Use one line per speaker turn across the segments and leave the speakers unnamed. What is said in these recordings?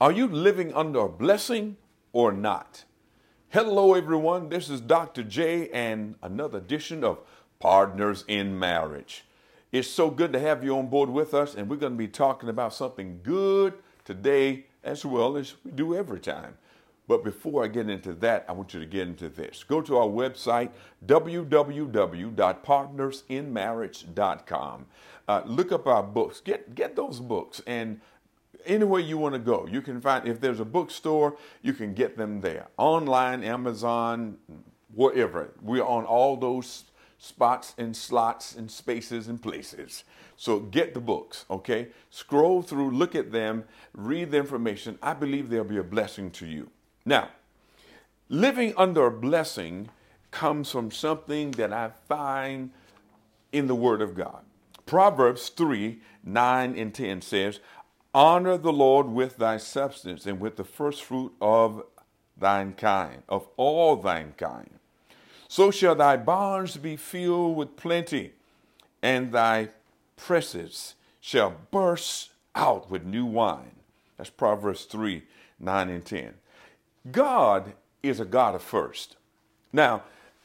Are you living under a blessing or not? Hello, everyone. This is Dr. J and another edition of Partners in Marriage. It's so good to have you on board with us, and we're going to be talking about something good today as well as we do every time. But before I get into that, I want you to get into this. Go to our website, www.partnersinmarriage.com. Uh, look up our books. Get, get those books. And anywhere you want to go, you can find, if there's a bookstore, you can get them there. Online, Amazon, wherever. We're on all those spots and slots and spaces and places. So get the books, okay? Scroll through, look at them, read the information. I believe they'll be a blessing to you. Now, living under a blessing comes from something that I find in the Word of God. Proverbs 3 9 and 10 says, Honor the Lord with thy substance and with the first fruit of thine kind, of all thine kind. So shall thy barns be filled with plenty, and thy presses shall burst out with new wine. That's Proverbs 3 9 and 10. God is a God of first. Now,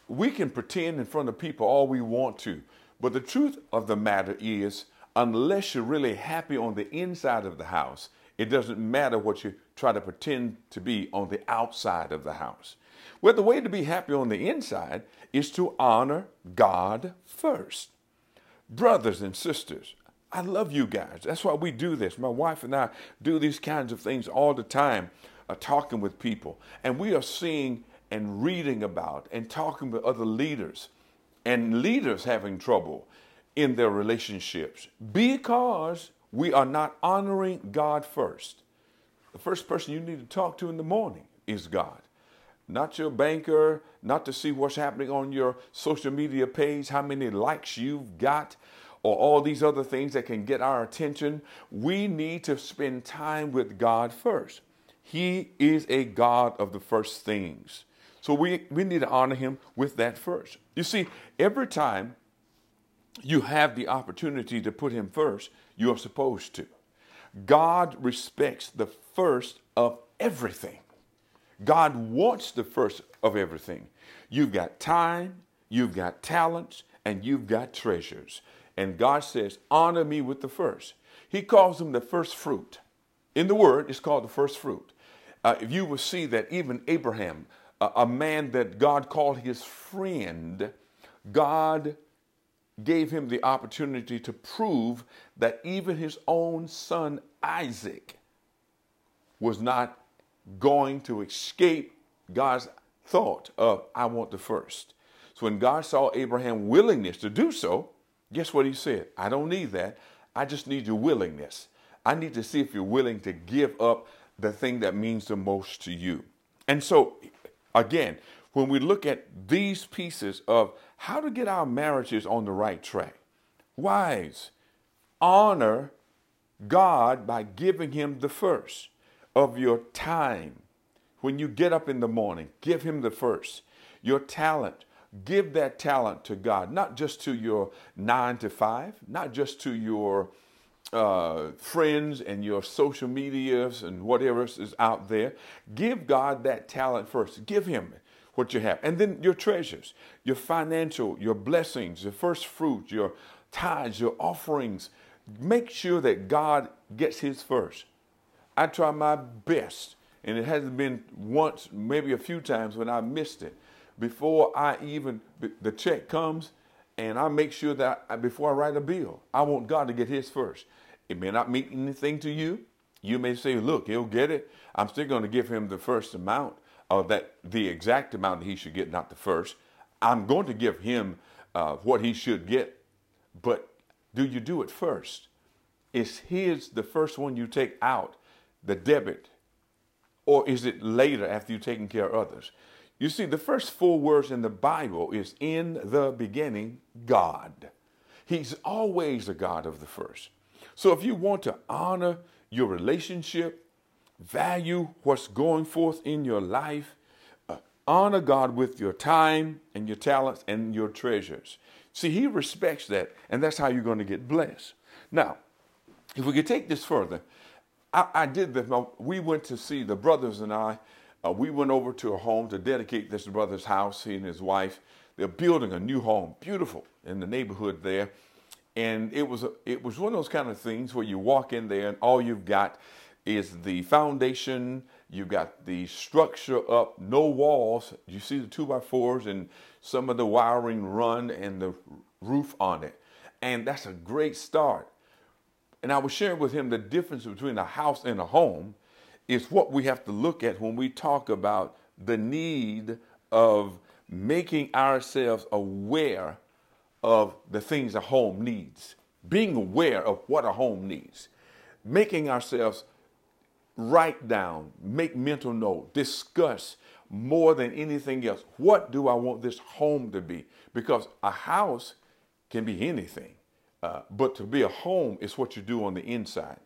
we can pretend in front of people all we want to, but the truth of the matter is, unless you're really happy on the inside of the house, it doesn't matter what you try to pretend to be on the outside of the house. Well, the way to be happy on the inside is to honor God first. Brothers and sisters, I love you guys. That's why we do this. My wife and I do these kinds of things all the time uh, talking with people, and we are seeing and reading about and talking with other leaders and leaders having trouble in their relationships because we are not honoring God first. The first person you need to talk to in the morning is God. Not your banker, not to see what's happening on your social media page, how many likes you've got, or all these other things that can get our attention. We need to spend time with God first. He is a God of the first things. So we, we need to honor him with that first. You see, every time you have the opportunity to put him first, you're supposed to. God respects the first of everything. God wants the first of everything. You've got time, you've got talents, and you've got treasures. And God says, honor me with the first. He calls them the first fruit. In the word, it's called the first fruit uh, if you will see that even Abraham, a man that God called his friend, God gave him the opportunity to prove that even his own son Isaac was not going to escape God's thought of, I want the first. So when God saw Abraham's willingness to do so, guess what he said? I don't need that. I just need your willingness. I need to see if you're willing to give up the thing that means the most to you. And so, again, when we look at these pieces of how to get our marriages on the right track, wives, honor God by giving Him the first of your time. When you get up in the morning, give Him the first. Your talent, give that talent to God, not just to your nine to five, not just to your uh, friends and your social medias and whatever is out there. Give God that talent first. Give Him what you have. And then your treasures, your financial, your blessings, your first fruit, your tithes, your offerings. Make sure that God gets His first. I try my best, and it hasn't been once, maybe a few times when I missed it. Before I even, the check comes, and I make sure that I, before I write a bill, I want God to get His first. It may not mean anything to you. You may say, look, he'll get it. I'm still going to give him the first amount, or that the exact amount he should get, not the first. I'm going to give him uh, what he should get, but do you do it first? Is his the first one you take out, the debit, or is it later after you've taken care of others? You see, the first four words in the Bible is in the beginning, God. He's always the God of the first. So if you want to honor your relationship, value what's going forth in your life, uh, honor God with your time and your talents and your treasures. See, He respects that, and that's how you're going to get blessed. Now, if we could take this further, I, I did this. We went to see the brothers and I. Uh, we went over to a home to dedicate this brother's house. He and his wife. They're building a new home, beautiful in the neighborhood there. And it was a, it was one of those kind of things where you walk in there and all you've got is the foundation. You've got the structure up, no walls. You see the two by fours and some of the wiring run and the roof on it. And that's a great start. And I was sharing with him the difference between a house and a home is what we have to look at when we talk about the need of making ourselves aware of the things a home needs, being aware of what a home needs, making ourselves write down, make mental note, discuss more than anything else. What do I want this home to be? Because a house can be anything. Uh, but to be a home is what you do on the inside.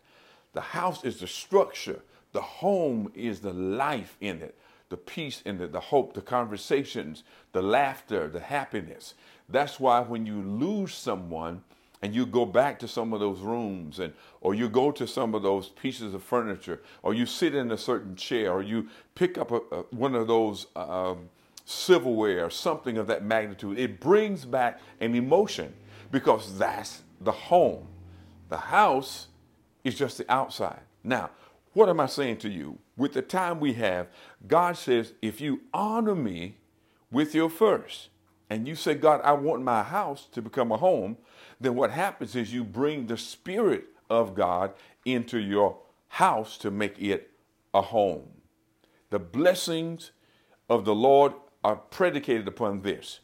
The house is the structure. The home is the life in it, the peace in it, the hope, the conversations, the laughter, the happiness. That's why when you lose someone and you go back to some of those rooms and or you go to some of those pieces of furniture or you sit in a certain chair or you pick up a, a, one of those uh, silverware or something of that magnitude, it brings back an emotion because that's the home. The house is just the outside. Now, what am I saying to you? With the time we have, God says, if you honor me with your first, and you say, God, I want my house to become a home, then what happens is you bring the Spirit of God into your house to make it a home. The blessings of the Lord are predicated upon this.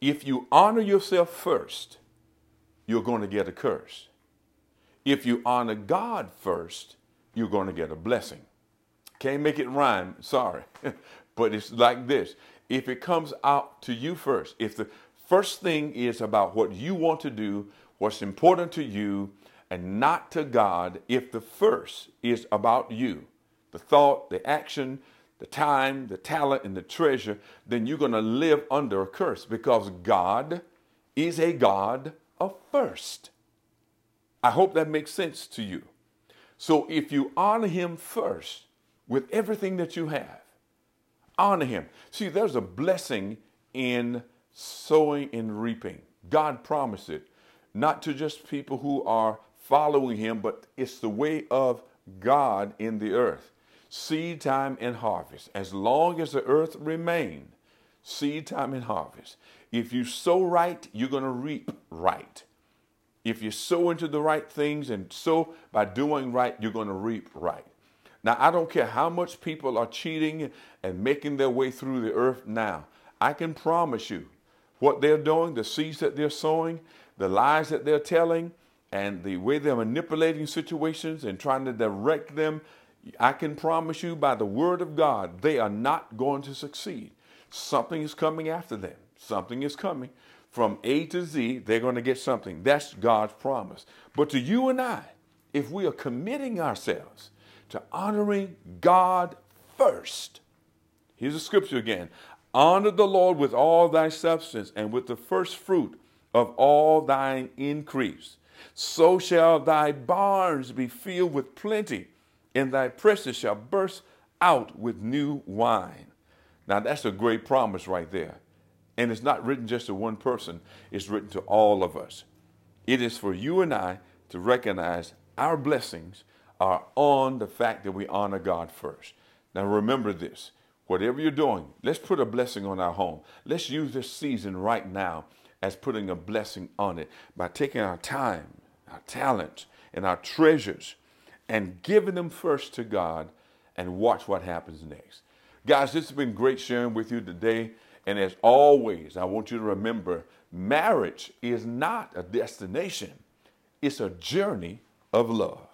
If you honor yourself first, you're going to get a curse. If you honor God first, you're going to get a blessing. Can't make it rhyme, sorry. but it's like this if it comes out to you first, if the first thing is about what you want to do, what's important to you, and not to God, if the first is about you, the thought, the action, the time, the talent, and the treasure, then you're going to live under a curse because God is a God of first. I hope that makes sense to you. So if you honor him first with everything that you have, honor him. See, there's a blessing in sowing and reaping. God promised it, not to just people who are following him, but it's the way of God in the earth. Seed time and harvest. As long as the earth remains, seed time and harvest. If you sow right, you're going to reap right. If you sow into the right things and sow by doing right, you're going to reap right. Now, I don't care how much people are cheating and making their way through the earth now. I can promise you what they're doing, the seeds that they're sowing, the lies that they're telling, and the way they're manipulating situations and trying to direct them. I can promise you by the word of God, they are not going to succeed. Something is coming after them. Something is coming. From A to Z, they're going to get something. That's God's promise. But to you and I, if we are committing ourselves to honoring God first, here's the scripture again honor the Lord with all thy substance and with the first fruit of all thine increase. So shall thy barns be filled with plenty, and thy presses shall burst out with new wine. Now, that's a great promise right there. And it's not written just to one person, it's written to all of us. It is for you and I to recognize our blessings are on the fact that we honor God first. Now remember this whatever you're doing, let's put a blessing on our home. Let's use this season right now as putting a blessing on it by taking our time, our talents, and our treasures and giving them first to God and watch what happens next. Guys, this has been great sharing with you today. And as always, I want you to remember marriage is not a destination, it's a journey of love.